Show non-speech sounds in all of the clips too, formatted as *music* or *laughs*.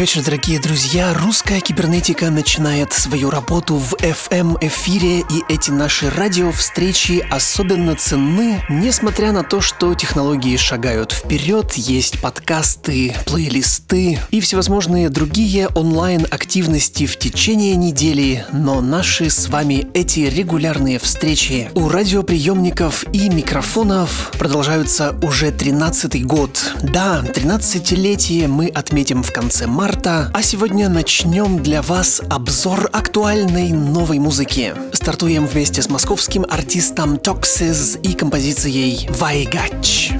Вечер, дорогие друзья. Русская кибернетика начинает свою работу в FM-эфире, и эти наши радиовстречи особенно ценны, несмотря на то, что технологии шагают вперед, есть подкасты, плейлисты и всевозможные другие онлайн-активности в течение недели, но наши с вами эти регулярные встречи у радиоприемников и микрофонов продолжаются уже 13-й год. Да, 13-летие мы отметим в конце марта, марта, а сегодня начнем для вас обзор актуальной новой музыки. Стартуем вместе с московским артистом Toxis и композицией «Вайгач».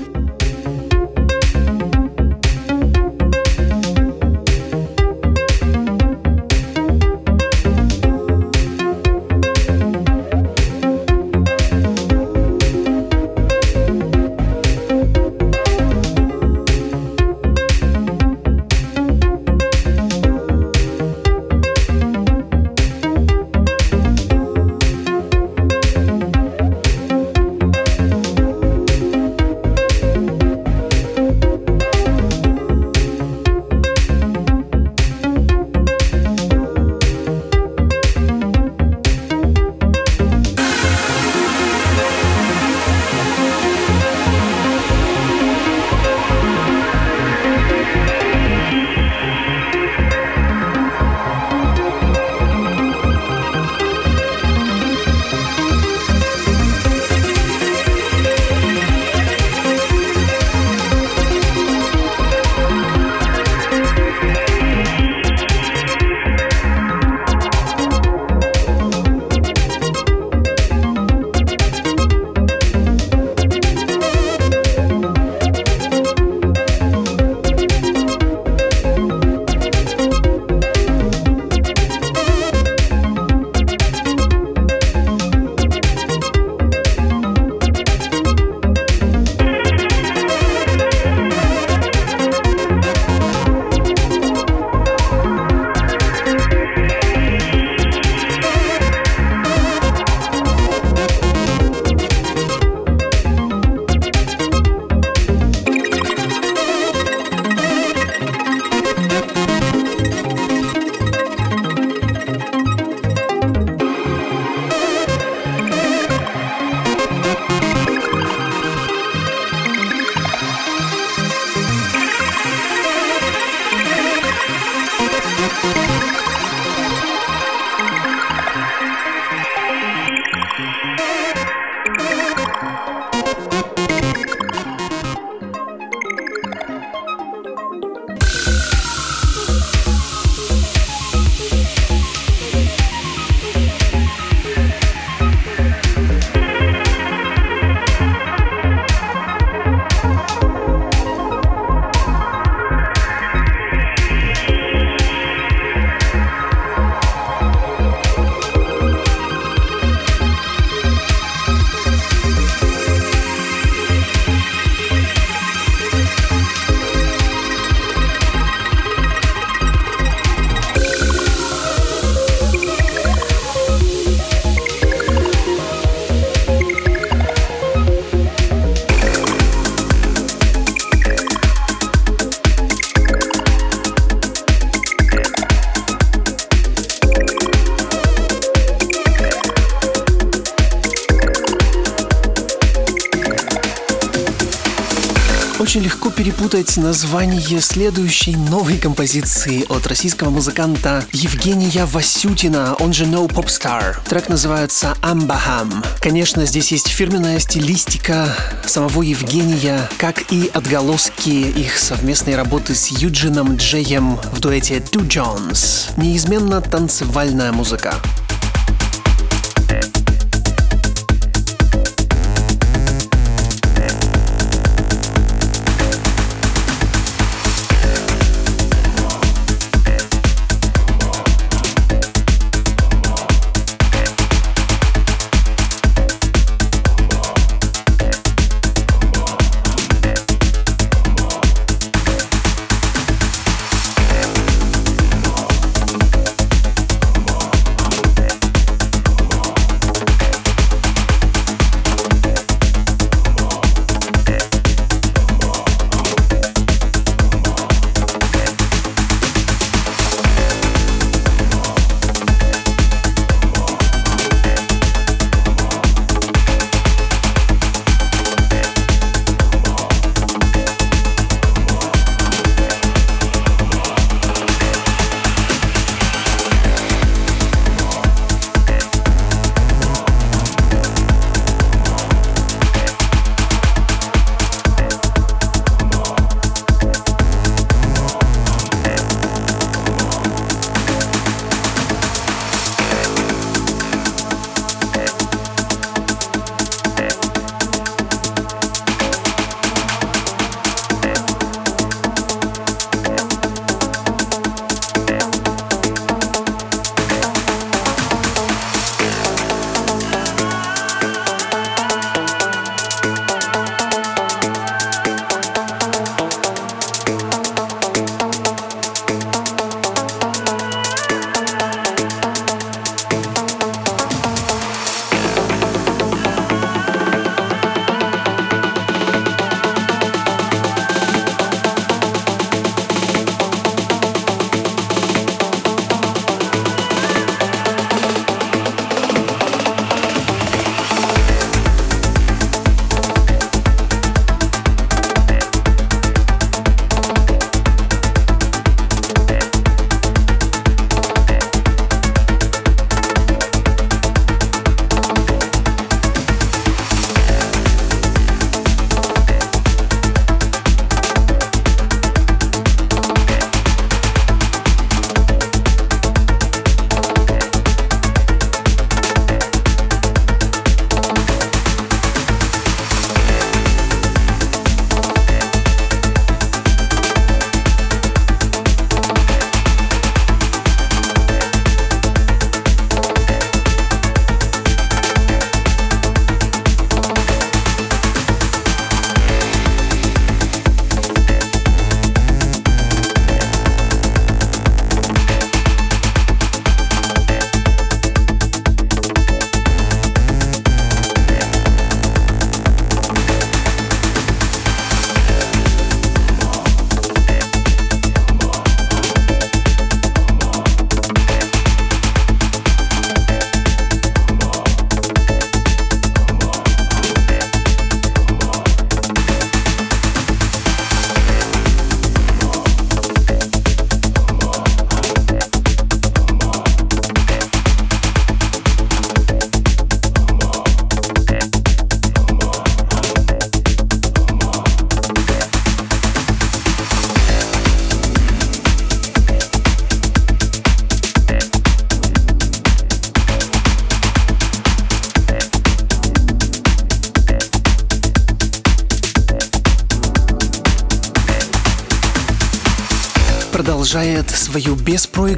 Перепутать название следующей новой композиции от российского музыканта Евгения Васютина, он же No Popstar. Трек называется «Амбахам». Конечно, здесь есть фирменная стилистика самого Евгения, как и отголоски их совместной работы с Юджином Джеем в дуэте Two Jones. Неизменно танцевальная музыка.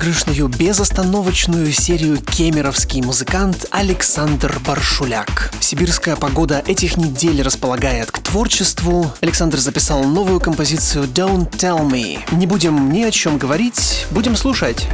Беспроигрышную, безостановочную серию кемеровский музыкант Александр Баршуляк. Сибирская погода этих недель располагает к творчеству. Александр записал новую композицию Don't Tell Me. Не будем ни о чем говорить, будем слушать.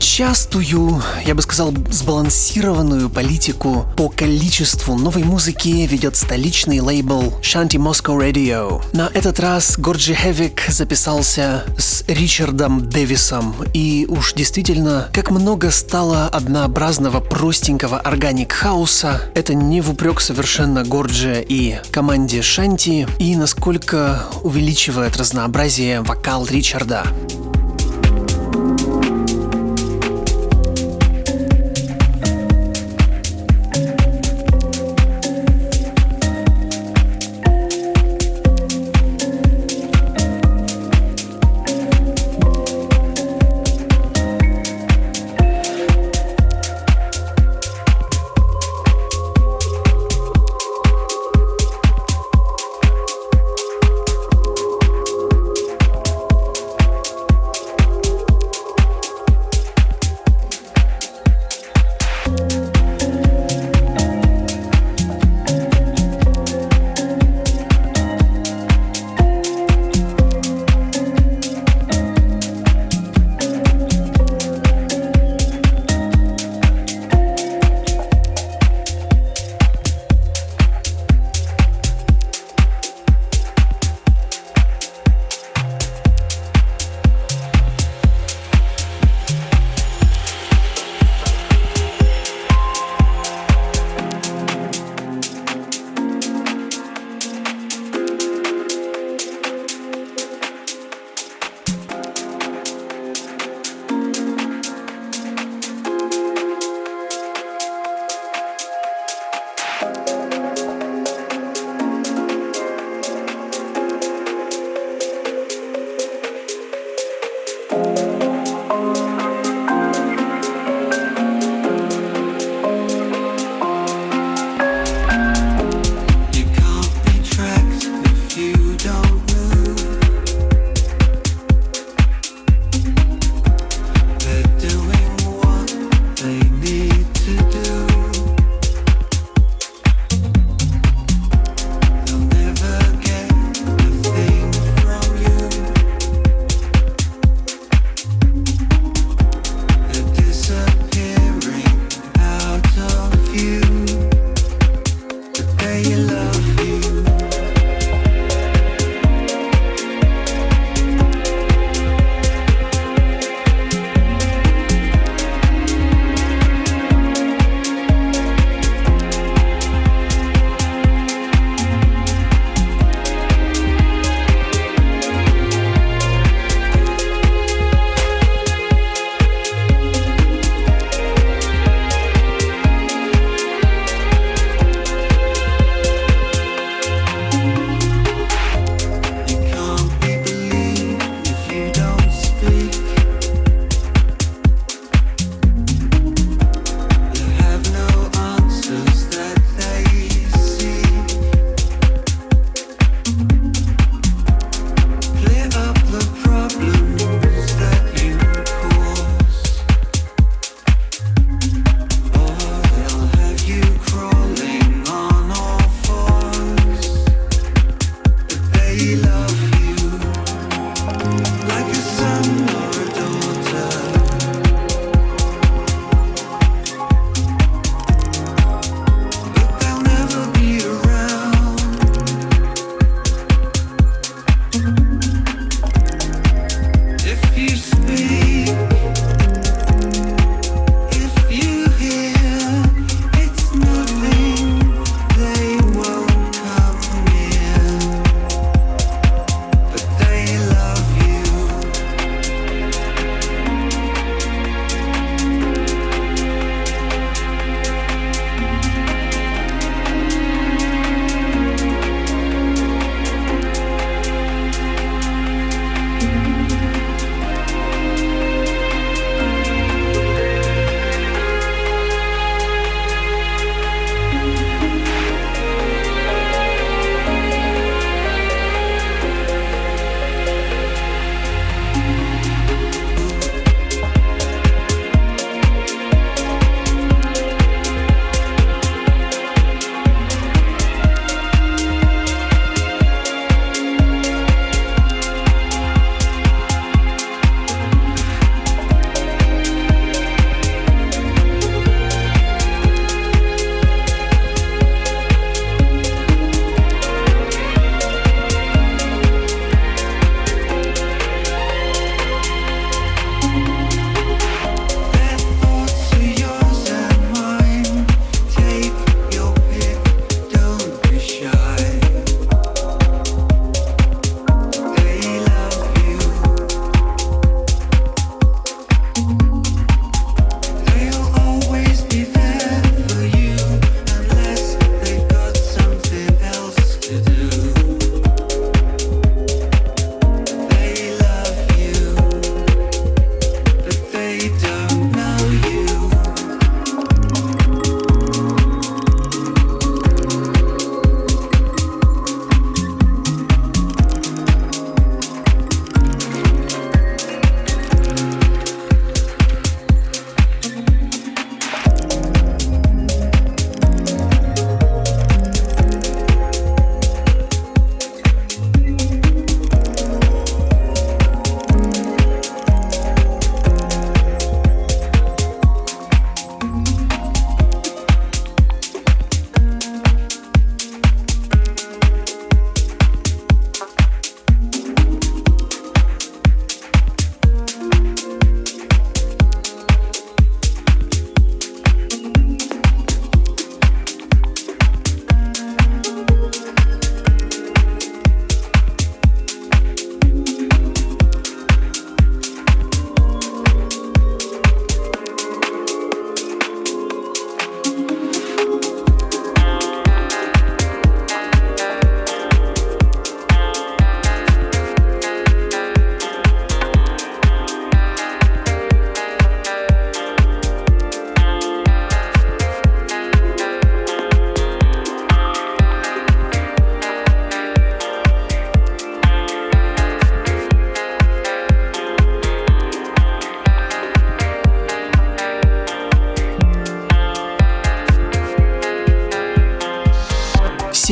Частую, я бы сказал, сбалансированную политику по количеству новой музыки ведет столичный лейбл Shanti Moscow Radio. На этот раз Горджи Хевик записался с Ричардом Дэвисом, и уж действительно, как много стало однообразного простенького органик хауса, это не в упрек совершенно Горджи и команде Шанти, и насколько увеличивает разнообразие вокал Ричарда.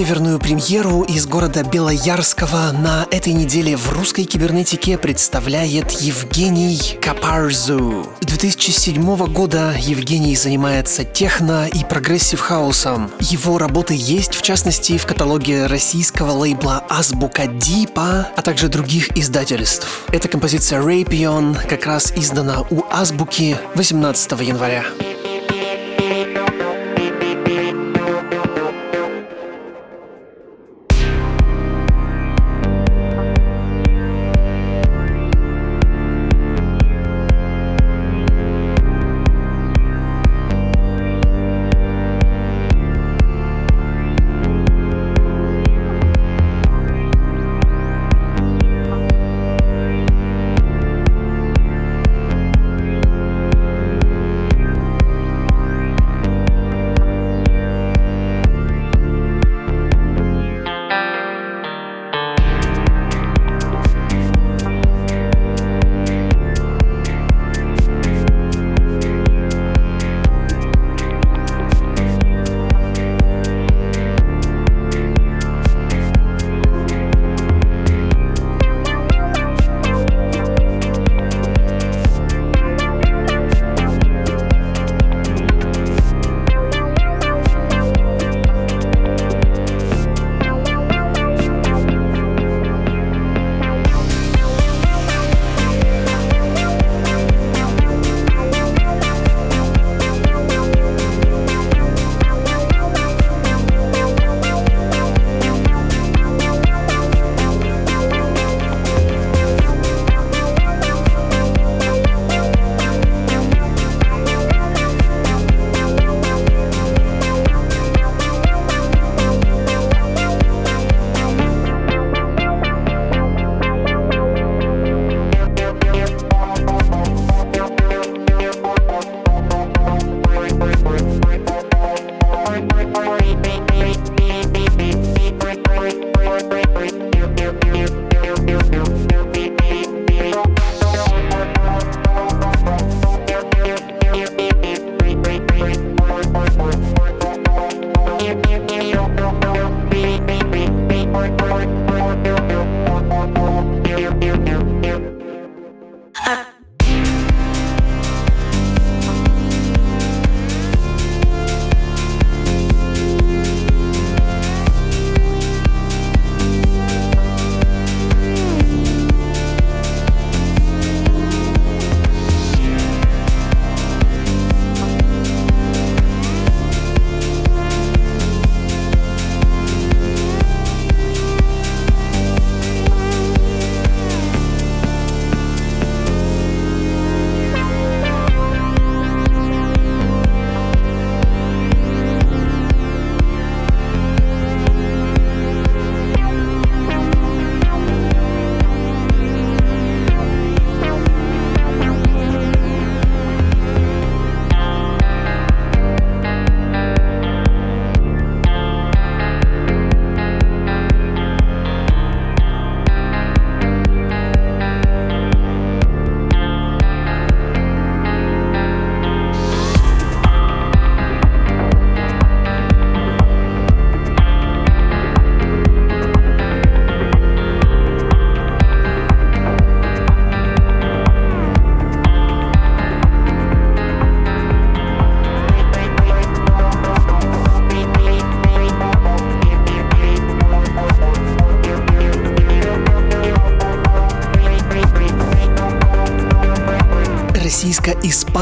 Северную премьеру из города Белоярского на этой неделе в русской кибернетике представляет Евгений Капарзу. 2007 года Евгений занимается техно и progressive хаусом. Его работы есть, в частности, в каталоге российского лейбла Азбука Дипа, а также других издательств. Эта композиция Rapion как раз издана у Азбуки 18 января.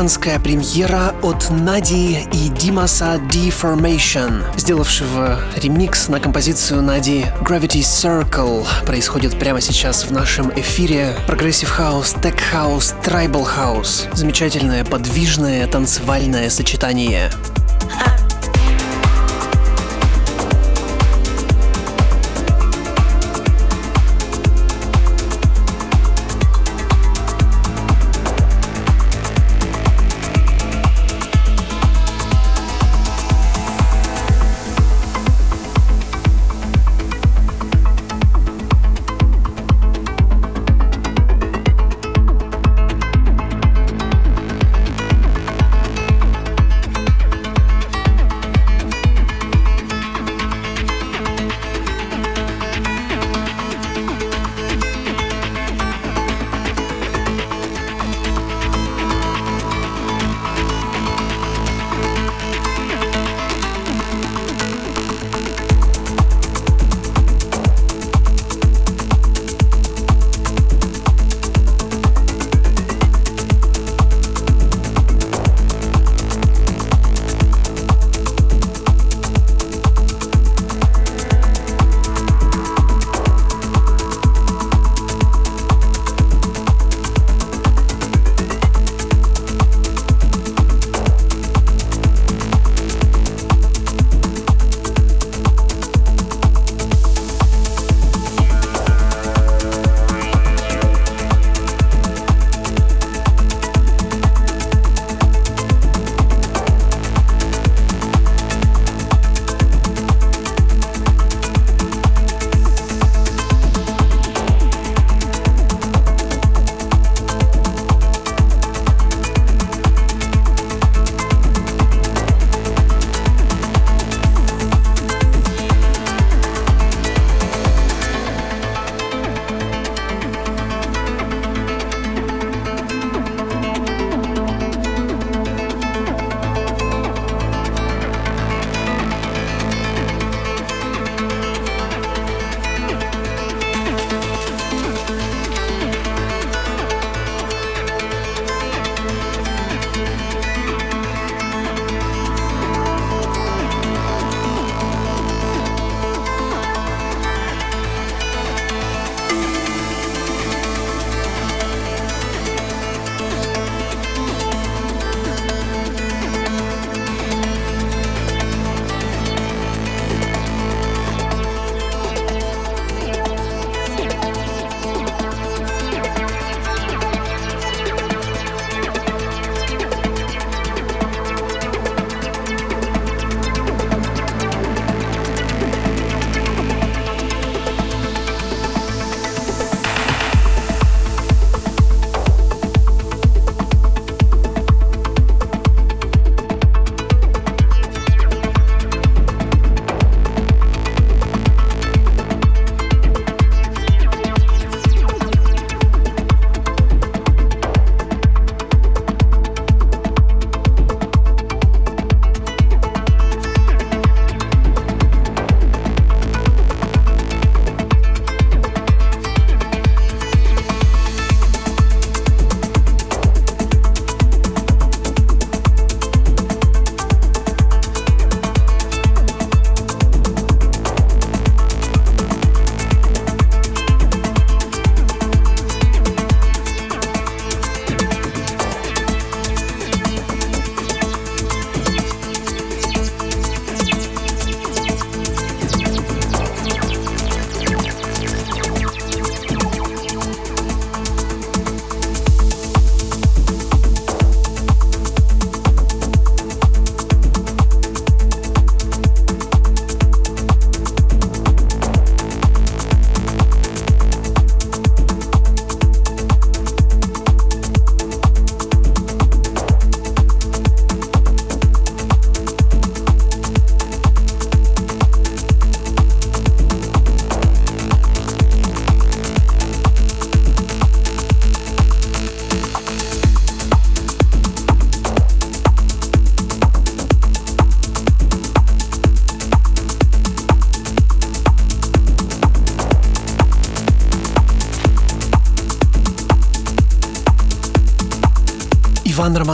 Испанская премьера от Нади и Димаса Deformation, сделавшего ремикс на композицию Нади Gravity Circle, происходит прямо сейчас в нашем эфире. Progressive house, tech house, tribal house. Замечательное подвижное танцевальное сочетание.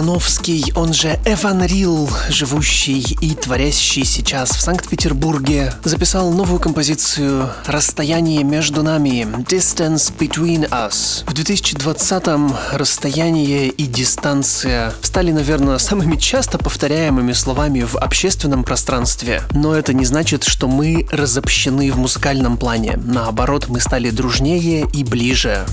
Романовский, он же Эван Рил, живущий и творящий сейчас в Санкт-Петербурге, записал новую композицию «Расстояние между нами» «Distance Between Us». В 2020-м расстояние и дистанция стали, наверное, самыми часто повторяемыми словами в общественном пространстве. Но это не значит, что мы разобщены в музыкальном плане. Наоборот, мы стали дружнее и ближе.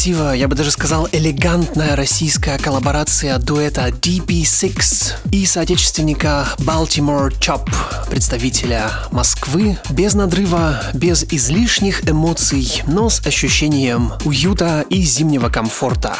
Красиво, я бы даже сказал, элегантная российская коллаборация дуэта DB6 и соотечественника Baltimore Chop, представителя Москвы, без надрыва, без излишних эмоций, но с ощущением уюта и зимнего комфорта.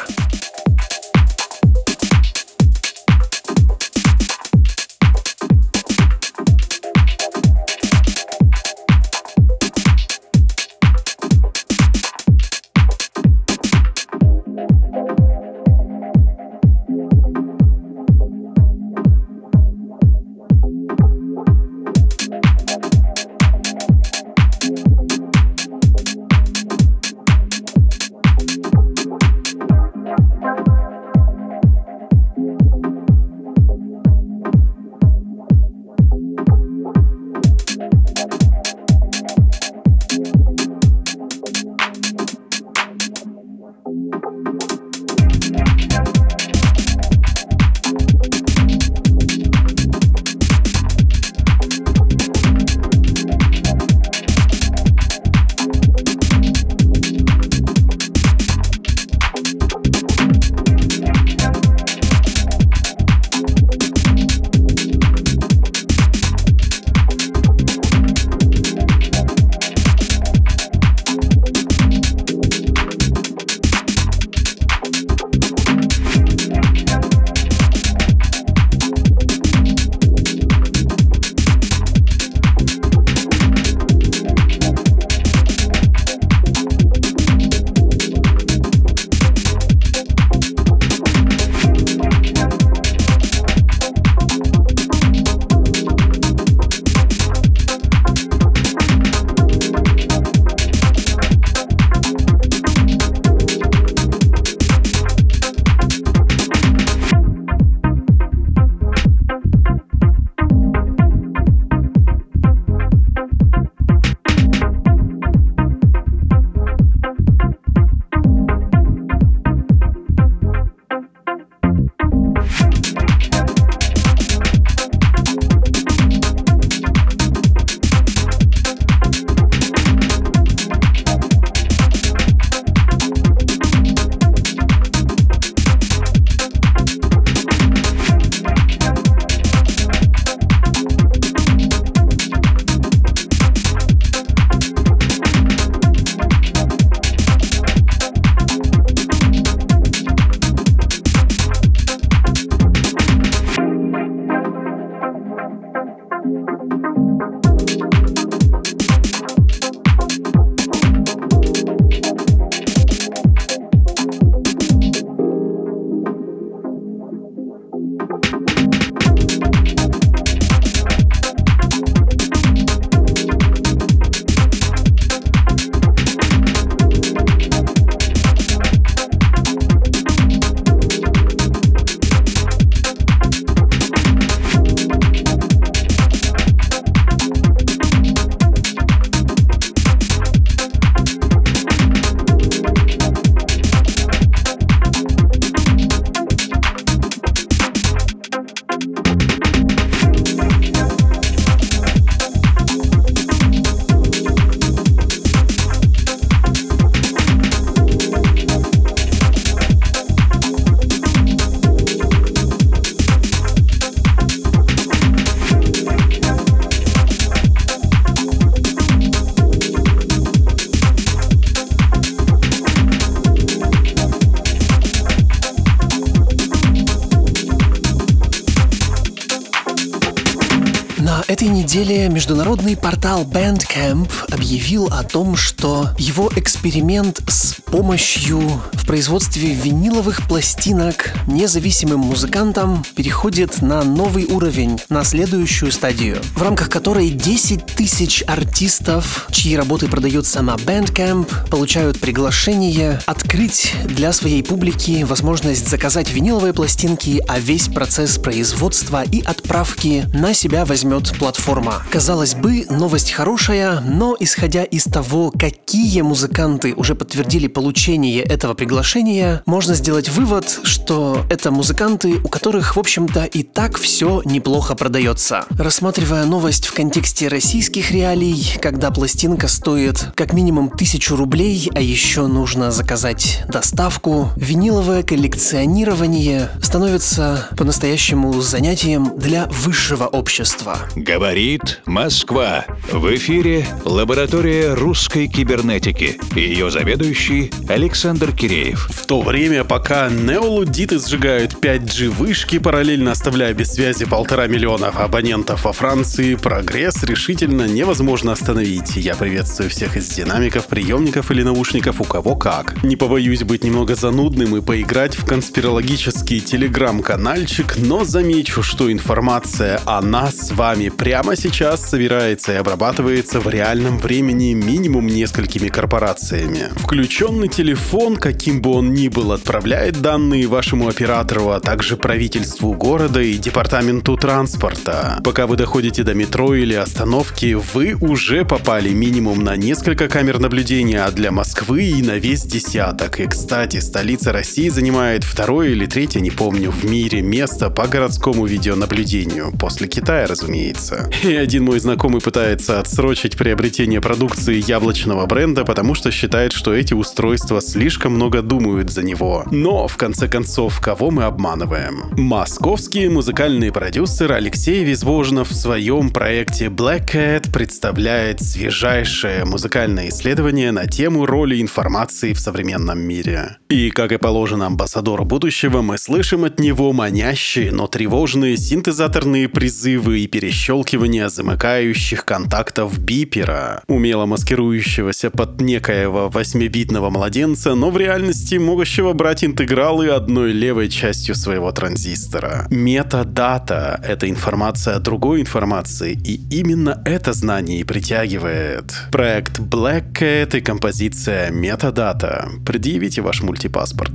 Объявил о том, что его эксперимент с помощью в производстве виниловых пластинок независимым музыкантам переходит на новый уровень, на следующую стадию, в рамках которой 10 тысяч артистов, чьи работы продаются на Bandcamp, получают приглашение открыть для своей публики возможность заказать виниловые пластинки, а весь процесс производства и отправки на себя возьмет платформа. Казалось бы, новость хорошая, но исходя из того, какие музыканты уже подтвердили получение этого приглашения, можно сделать вывод, что это музыканты, у которых, в общем-то, и так все неплохо продается. Рассматривая новость в контексте российских реалий, когда пластинка стоит как минимум тысячу рублей, а еще нужно заказать доставку, виниловое коллекционирование становится по-настоящему занятием для высшего общества. Говорит Москва. В эфире лаборатория русской кибернетики. Ее заведующий Александр Киреев. В то время, пока неолудиты сжигают 5G вышки, параллельно оставляя без связи полтора миллиона абонентов во Франции, прогресс решительно невозможно остановить. Я приветствую всех из динамиков, приемников или наушников, у кого как. Не побоюсь быть немного занудным и поиграть в конспирологический телеграм-канальчик, но замечу, что информация о нас с вами прямо сейчас собирается и обрабатывается в реальном времени минимум несколькими корпорациями. Включенный телефон, каким бы он ни был, отправляет данные вашему оператору, а также правительству города и департаменту транспорта. Пока вы доходите до метро или остановки, вы уже попали минимум на несколько камер наблюдения, а для Москвы и на весь десяток. И, кстати, столица России занимает второе или третье, не помню, в мире место по городскому видеонаблюдению. После Китая, разумеется. И один мой знакомый пытается отсрочить приобретение продукции яблочного бренда, потому что считает, что эти устройства слишком много думают за него. Но, в конце концов, кого мы обманываем? Московский музыкальный продюсер Алексей Визбожнов в своем проекте Black Cat представляет свежайшее музыкальное исследование на тему роли информации в современном мире. И, как и положено амбассадору будущего, мы слышим от него манящие, но тревожные синтезаторные призывы и перещелкивания замыкающих контактов бипера, умело маскирующегося под некоего 8-битного младенца, но в реальности могущего брать интегралы одной левой частью своего транзистора. Метадата — это информация о другой информации, и именно это знание и притягивает. Проект Black Cat и композиция Метадата. Предъявите ваш мультипаспорт.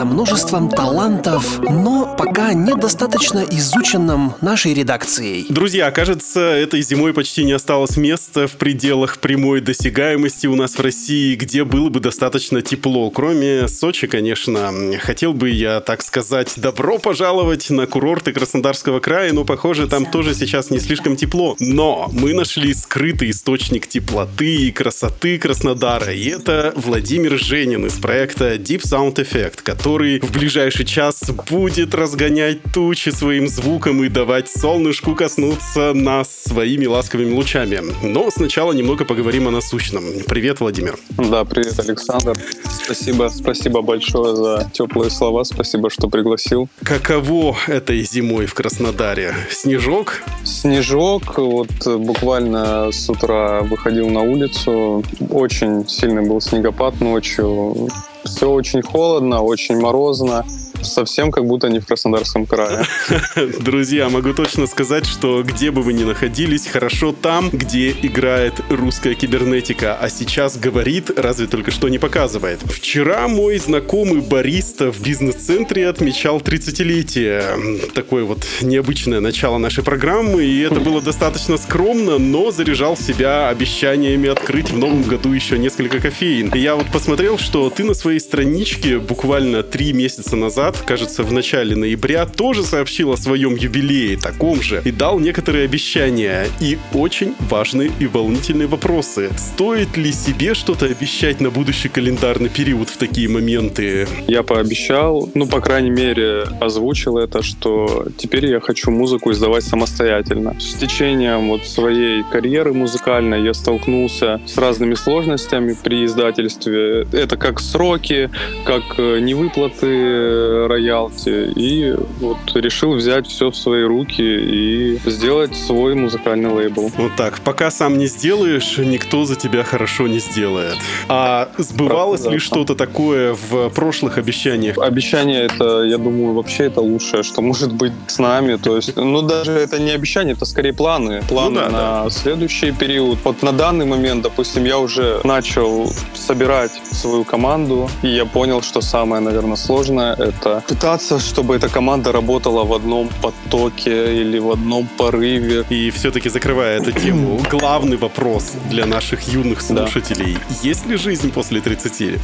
Со множеством талантов, но пока недостаточно изученном нашей редакцией. Друзья, кажется, этой зимой почти не осталось места в пределах прямой досягаемости у нас в России, где было бы достаточно тепло. Кроме Сочи, конечно. Хотел бы я, так сказать, добро пожаловать на курорты Краснодарского края, но, похоже, там тоже сейчас не слишком тепло. Но мы нашли скрытый источник теплоты и красоты Краснодара, и это Владимир Женин из проекта Deep Sound Effect, который в ближайший час будет разгонять тучи своим звуком и давать солнышку коснуться нас своими ласковыми лучами. Но сначала немного поговорим о насущном. Привет, Владимир. Да, привет, Александр. Спасибо, спасибо большое за теплые слова. Спасибо, что пригласил. Каково этой зимой в Краснодаре? Снежок? Снежок. Вот буквально с утра выходил на улицу. Очень сильный был снегопад ночью. Все очень холодно, очень морозно совсем как будто не в Краснодарском крае. *laughs* Друзья, могу точно сказать, что где бы вы ни находились, хорошо там, где играет русская кибернетика, а сейчас говорит, разве только что не показывает. Вчера мой знакомый бариста в бизнес-центре отмечал 30-летие. Такое вот необычное начало нашей программы, и это было достаточно скромно, но заряжал себя обещаниями открыть в новом году еще несколько кофеин. И я вот посмотрел, что ты на своей страничке буквально три месяца назад назад, кажется, в начале ноября, тоже сообщил о своем юбилее, таком же, и дал некоторые обещания и очень важные и волнительные вопросы. Стоит ли себе что-то обещать на будущий календарный период в такие моменты? Я пообещал, ну, по крайней мере, озвучил это, что теперь я хочу музыку издавать самостоятельно. С течением вот своей карьеры музыкальной я столкнулся с разными сложностями при издательстве. Это как сроки, как э, невыплаты роялти и вот решил взять все в свои руки и сделать свой музыкальный лейбл. Вот так. Пока сам не сделаешь, никто за тебя хорошо не сделает. А сбывалось Правда, ли что-то такое в прошлых обещаниях? Обещание это, я думаю, вообще это лучшее, что может быть с нами. То есть, ну даже это не обещание, это скорее планы. Планы ну, да, на да. следующий период. Вот на данный момент, допустим, я уже начал собирать свою команду, и я понял, что самое, наверное, сложное — это это пытаться, чтобы эта команда работала в одном потоке или в одном порыве. И все-таки закрывая эту тему, *clears throat* главный вопрос для наших юных слушателей. Да. Есть ли жизнь после 30?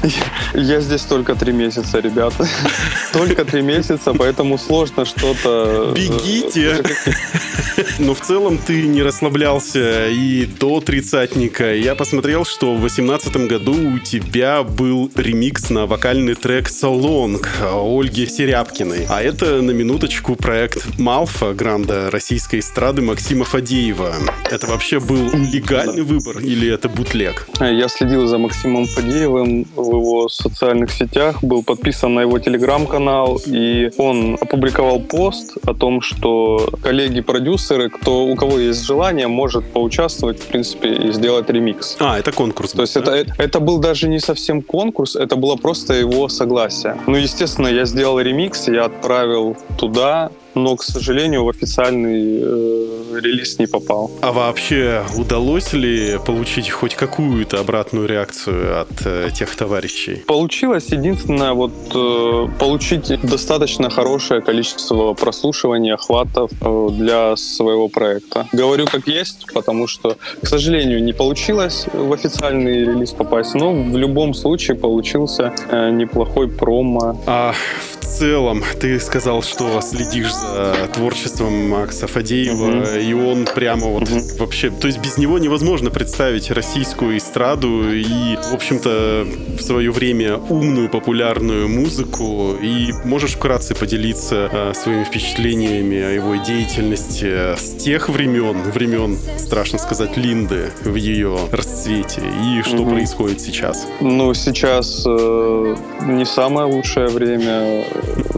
*laughs* Я здесь только три месяца, ребята. *laughs* Только три месяца, поэтому сложно что-то... Э, Бегите! *laughs* Но в целом ты не расслаблялся и до тридцатника. Я посмотрел, что в 2018 году у тебя был ремикс на вокальный трек «Солонг». Ольги Серябкиной. А это, на минуточку, проект Малфа, гранда российской эстрады Максима Фадеева. Это вообще был легальный выбор или это бутлег? Я следил за Максимом Фадеевым в его социальных сетях, был подписан на его телеграм-канал, и он опубликовал пост о том, что коллеги-продюсеры, кто, у кого есть желание, может поучаствовать, в принципе, и сделать ремикс. А, это конкурс. То есть да? это, это был даже не совсем конкурс, это было просто его согласие. Ну, естественно, Естественно, я сделал ремикс, я отправил туда но, к сожалению, в официальный э, релиз не попал. А вообще удалось ли получить хоть какую-то обратную реакцию от э, тех товарищей? Получилось. Единственное, вот э, получить достаточно хорошее количество прослушиваний, охватов э, для своего проекта. Говорю как есть, потому что, к сожалению, не получилось в официальный релиз попасть, но в любом случае получился э, неплохой промо. А в целом ты сказал, что следишь за творчеством Макса Фадеева, угу. и он прямо вот угу. вообще... То есть без него невозможно представить российскую эстраду и, в общем-то, в свое время умную, популярную музыку. И можешь вкратце поделиться э, своими впечатлениями о его деятельности с тех времен, времен, страшно сказать, Линды в ее расцвете, и что угу. происходит сейчас? Ну, сейчас э, не самое лучшее время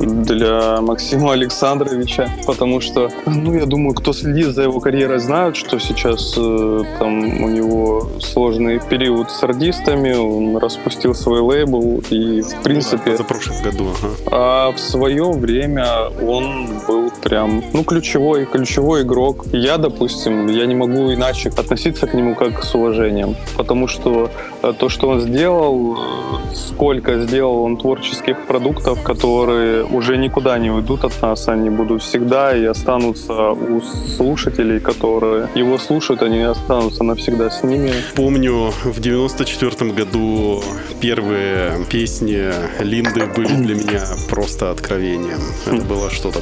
для Максима Александровича, потому что, ну, я думаю, кто следит за его карьерой, знают, что сейчас э, там у него сложный период с артистами, он распустил свой лейбл, и, в принципе... За прошлом году, ага. А в свое время он был прям, ну, ключевой, ключевой игрок. Я, допустим, я не могу иначе относиться к нему как с уважением, потому что э, то, что он сделал, э, сколько сделал он творческих продуктов, которые уже никуда не уйдут от нас, они будут всегда и останутся у слушателей, которые его слушают, они останутся навсегда с ними. Помню, в 94 году первые песни Линды были для меня просто откровением. Это было что-то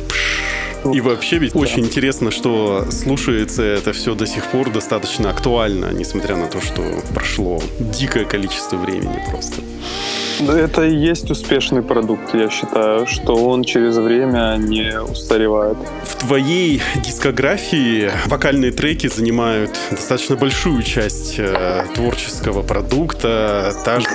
и вообще ведь очень интересно, что слушается это все до сих пор достаточно актуально, несмотря на то, что прошло дикое количество времени просто. Это и есть успешный продукт, я считаю, что он через время не устаревает. В твоей дискографии вокальные треки занимают достаточно большую часть э, творческого продукта. Та же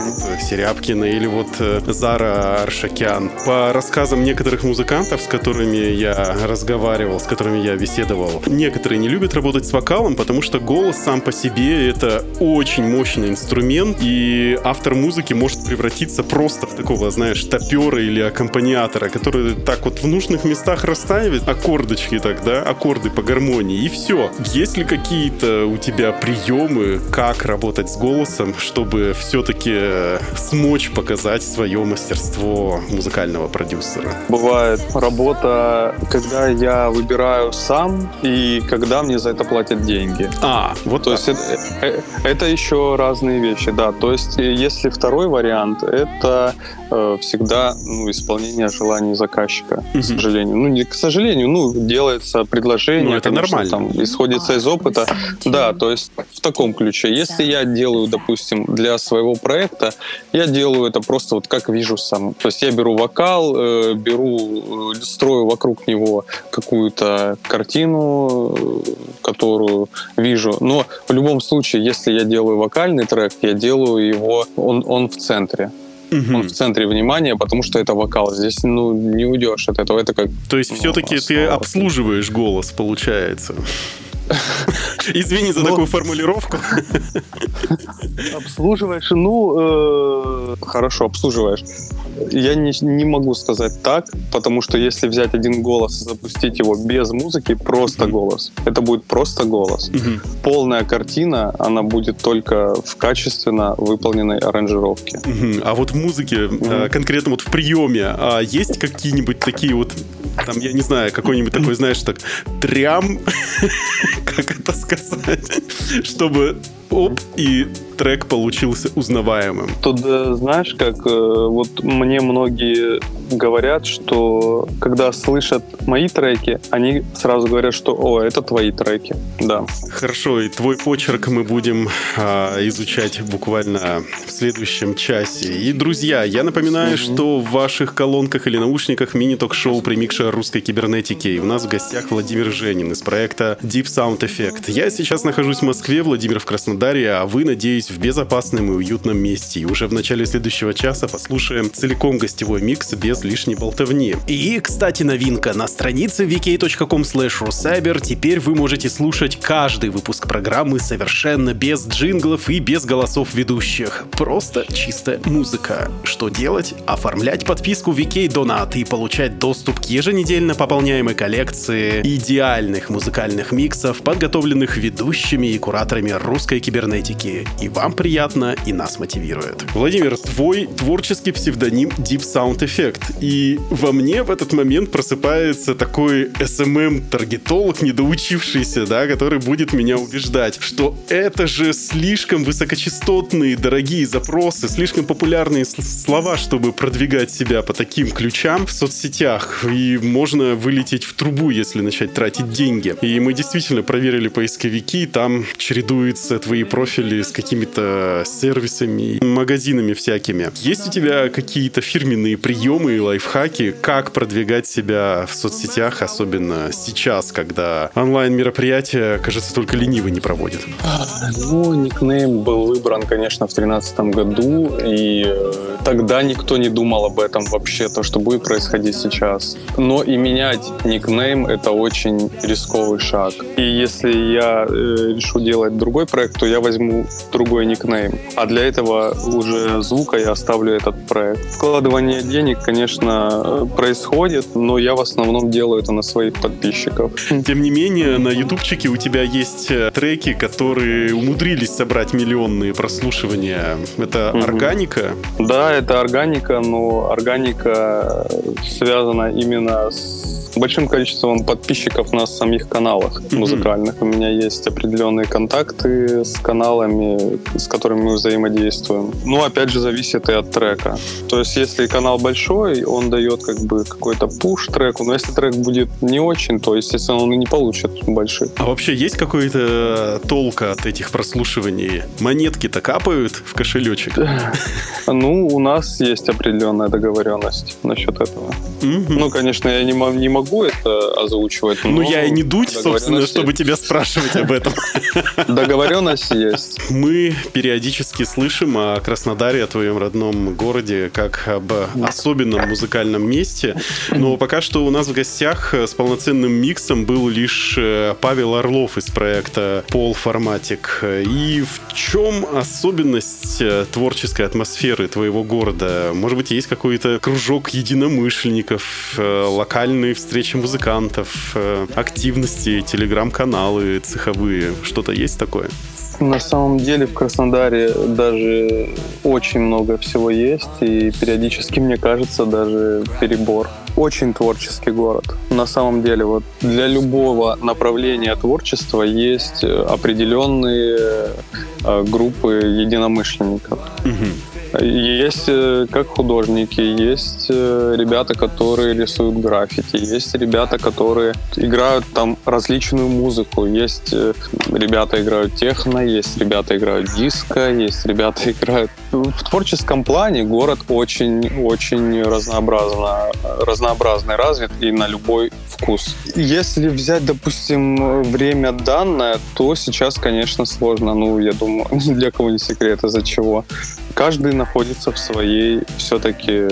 Серябкина или вот э, Зара Аршакян. По рассказам некоторых музыкантов, с которыми я разговаривал, с которыми я беседовал, некоторые не любят работать с вокалом, потому что голос сам по себе это очень мощный инструмент, и автор музыки может превратиться просто в такого, знаешь, топера или аккомпаниатора, который так вот в нужных местах расставит аккордочки так, да, аккорды по гармонии, и все. Есть ли какие-то у тебя приемы, как работать с голосом, чтобы все-таки смочь показать свое мастерство музыкального продюсера? Бывает работа, когда я выбираю сам и когда мне за это платят деньги. А, вот То так. есть это, э, это еще разные вещи, да. То есть э, если второй вариант, это э, всегда ну, исполнение желаний заказчика, Мгм. к сожалению. Ну, не к сожалению, ну, делается предложение. Ну, это конечно, нормально. Там, исходится из опыта. Да, то есть в таком ключе. Если я делаю, допустим, для своего проекта, я делаю это просто вот как вижу сам. То есть я беру вокал, э, беру, э, строю вокруг него какую-то картину, э, которую вижу. Но в любом случае, если я делаю вокальный трек, я делаю его, он, он в центре. Мгм. Он в центре внимания, потому что это вокал. Здесь, ну, не уйдешь от этого. Это как То есть Ну, все-таки ты обслуживаешь голос, получается. Извини за Ну. такую формулировку. Обслуживаешь, ну, э, хорошо, обслуживаешь. Я не, не могу сказать так, потому что если взять один голос и запустить его без музыки, просто голос, это будет просто голос. Полная картина, она будет только в качественно выполненной аранжировке. А вот в музыке, э, конкретно вот в приеме, а есть какие-нибудь такие вот, там, я не знаю, какой-нибудь такой, знаешь, так, трям, как это сказать, чтобы оп, и трек получился узнаваемым. Тут, э, знаешь, как э, вот мне многие говорят, что когда слышат мои треки, они сразу говорят, что «О, это твои треки». Да. Хорошо, и твой почерк мы будем а, изучать буквально в следующем часе. И, друзья, я напоминаю, что в ваших колонках или наушниках мини-ток-шоу «Примикша русской кибернетики». И у нас в гостях Владимир Женин из проекта Deep Sound Effect. Я сейчас нахожусь в Москве, Владимир в Краснодаре, а вы, надеюсь, в безопасном и уютном месте. И уже в начале следующего часа послушаем целиком гостевой микс без лишней болтовни. И, кстати, новинка. На странице vk.com rusaber теперь вы можете слушать каждый выпуск программы совершенно без джинглов и без голосов ведущих. Просто чистая музыка. Что делать? Оформлять подписку VK Donat и получать доступ к еженедельно пополняемой коллекции идеальных музыкальных миксов, подготовленных ведущими и кураторами русской кибернетики. И вам приятно, и нас мотивирует. Владимир, твой творческий псевдоним Deep Sound Effect. И во мне в этот момент просыпается такой SMM-таргетолог, недоучившийся, да, который будет меня убеждать, что это же слишком высокочастотные, дорогие запросы, слишком популярные слова, чтобы продвигать себя по таким ключам в соцсетях. И можно вылететь в трубу, если начать тратить деньги. И мы действительно проверили поисковики, там чередуются твои профили с какими-то сервисами, магазинами всякими. Есть у тебя какие-то фирменные приемы любимые лайфхаки, как продвигать себя в соцсетях, особенно сейчас, когда онлайн-мероприятия, кажется, только ленивый не проводит? Ну, никнейм был выбран, конечно, в 2013 году, и э, тогда никто не думал об этом вообще, то, что будет происходить сейчас. Но и менять никнейм — это очень рисковый шаг. И если я э, решу делать другой проект, то я возьму другой никнейм. А для этого уже звука я оставлю этот проект. Вкладывание денег, конечно, происходит, но я в основном делаю это на своих подписчиков. Тем не менее, на ютубчике у тебя есть э, треки, которые умудрились собрать миллионные прослушивания. Это Мгм. органика. Да, это органика, но органика связана именно с большим количеством подписчиков на самих каналах Мгм. музыкальных. У меня есть определенные контакты с каналами, с которыми мы взаимодействуем. Ну, опять же, зависит и от трека. То есть, если канал большой, он дает как бы какой-то пуш треку, но если трек будет не очень, то, естественно, он и не получит больших. А вообще есть какой-то толк от этих прослушиваний? Монетки-то капают в кошелечек? *laughs* Ну, у нас есть определенная договоренность насчет этого. Ну, конечно, я не, мо- не могу это озвучивать. Ну, я и не дуть, собственно, чтобы тебя спрашивать об этом. *laughs* Договоренность есть. Мы периодически слышим о Краснодаре, о твоем родном городе, как об особенном музыкальном месте. Но пока что у нас в гостях с полноценным миксом был лишь э, Павел Орлов из проекта Пол Форматик. И в чем особенность э, творческой атмосферы твоего города? Может быть, есть какой-то кружок единомышленников, э, локальные встречи музыкантов, активности, телеграм-каналы цеховые? Что-то есть такое? На самом деле в Краснодаре даже очень много всего есть, и периодически, мне кажется, даже перебор. Очень творческий город. На самом деле, вот для любого направления творчества есть определенные э, группы единомышленников. Мгм. Есть э, как художники, есть э, ребята, которые рисуют граффити, есть ребята, которые играют там различную музыку, есть э, ребята играют техно, есть ребята играют диско, есть ребята *laughs* играют... В творческом плане город очень-очень разнообразно, разнообразный, развит и на любой вкус. Если взять, допустим, время данное, то сейчас, конечно, сложно. Ну, я думаю, *laughs* для кого не секрет, из-за чего. Каждый находится в своей все-таки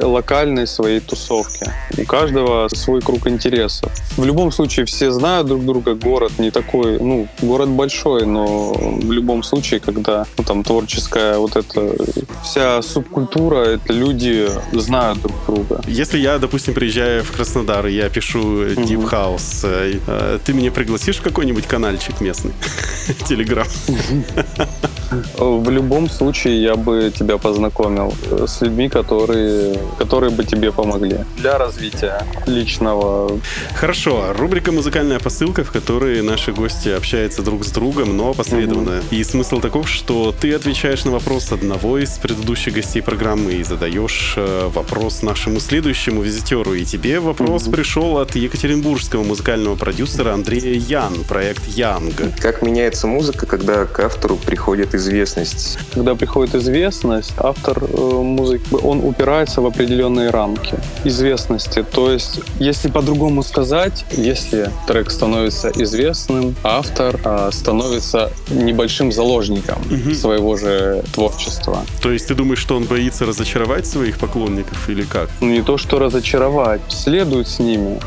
локальной своей тусовке. У каждого свой круг интересов. В любом случае все знают друг друга. Город не такой, ну, город большой, но в любом случае, когда ну, там творческая вот эта вся субкультура, это люди знают друг друга. Если я, допустим, приезжаю в Краснодар, и я пишу Deep House, э, э, ты меня пригласишь в какой-нибудь каналчик местный? *laughs* Телеграм. *laughs* В любом случае я бы тебя познакомил с людьми, которые, которые бы тебе помогли для развития личного. Хорошо, рубрика «Музыкальная посылка», в которой наши гости общаются друг с другом, но последовательно. И смысл таков, что ты отвечаешь на вопрос одного из предыдущих гостей программы и задаешь э, вопрос нашему следующему визитеру. И тебе вопрос пришел от екатеринбургского музыкального продюсера Андрея Ян, проект Янг. Как меняется музыка, когда к автору приходит известность? Когда приходит известность, автор э, музыки, он упирается в определенные рамки известности. То есть, если по-другому сказать, если трек становится известным, автор э, становится небольшим заложником Мгм. своего же творчества. То есть ты думаешь, что он боится разочаровать своих поклонников или как? Ну, не то, что разочаровать, следует с ними.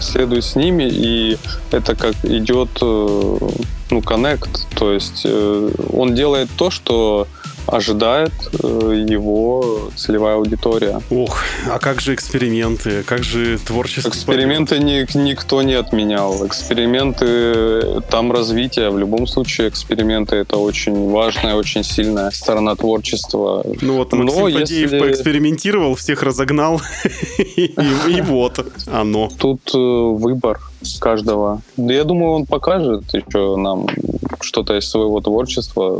Следует с ними, и это как идет, э, ну, коннект. То есть э, он делает то, что ожидает э, его целевая аудитория. Ох, а как же эксперименты? Как же творческий Эксперименты ни- никто не отменял. Эксперименты, там развитие. В любом случае, эксперименты — это очень важная, очень сильная сторона творчества. Ну вот Но Максим Фадеев если- поэкспериментировал, всех разогнал, *laughs* и, и вот оно. Тут э, выбор каждого. Да я думаю, он покажет еще нам что-то из своего творчества.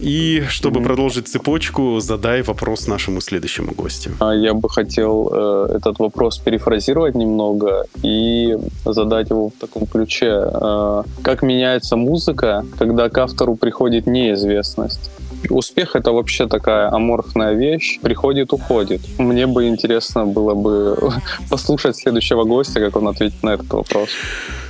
И чтобы Мгм. продолжить цепочку, задай вопрос нашему следующему гостю. А Я бы хотел э, этот вопрос перефразировать немного и задать его в таком ключе. Э, как меняется музыка, когда к автору приходит неизвестность? Успех — это вообще такая аморфная вещь. Приходит, уходит. Мне бы интересно было бы *laughs* послушать следующего гостя, как он ответит на этот вопрос.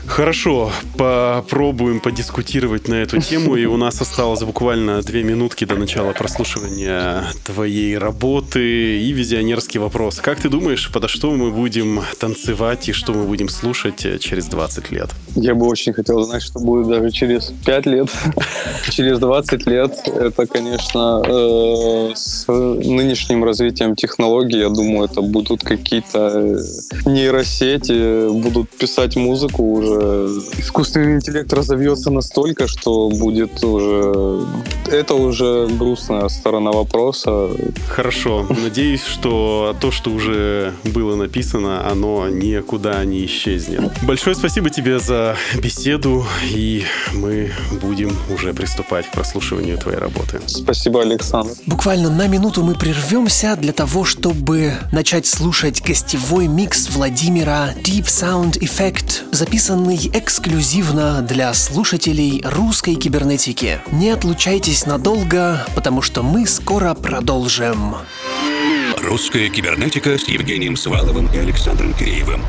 Хорошо, попробуем подискутировать на эту тему. И у нас осталось буквально две минутки до начала прослушивания твоей работы и визионерский вопрос. Как ты думаешь, подо что мы будем танцевать и что мы будем слушать через 20 лет? Я бы очень хотел знать, что будет даже через 5 лет, *laughs* через 20 лет. Это, конечно, э, с нынешним развитием технологий, я думаю, это будут какие-то нейросети, будут писать музыку уже искусственный интеллект разовьется настолько, что будет уже... Это уже грустная сторона вопроса. Хорошо. Надеюсь, что то, что уже было написано, оно никуда не исчезнет. Большое спасибо тебе за беседу, и мы будем уже приступать к прослушиванию твоей работы. Спасибо, Александр. Буквально на минуту мы прервемся для того, чтобы начать слушать гостевой микс Владимира Deep Sound Effect, записан записанный эксклюзивно для слушателей русской кибернетики. Не отлучайтесь надолго, потому что мы скоро продолжим. Русская кибернетика с Евгением Сваловым и Александром Киреевым.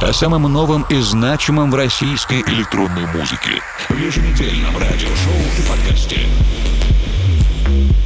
О самом новом и значимом в российской электронной музыке. В еженедельном радиошоу и подкасте. Thank you.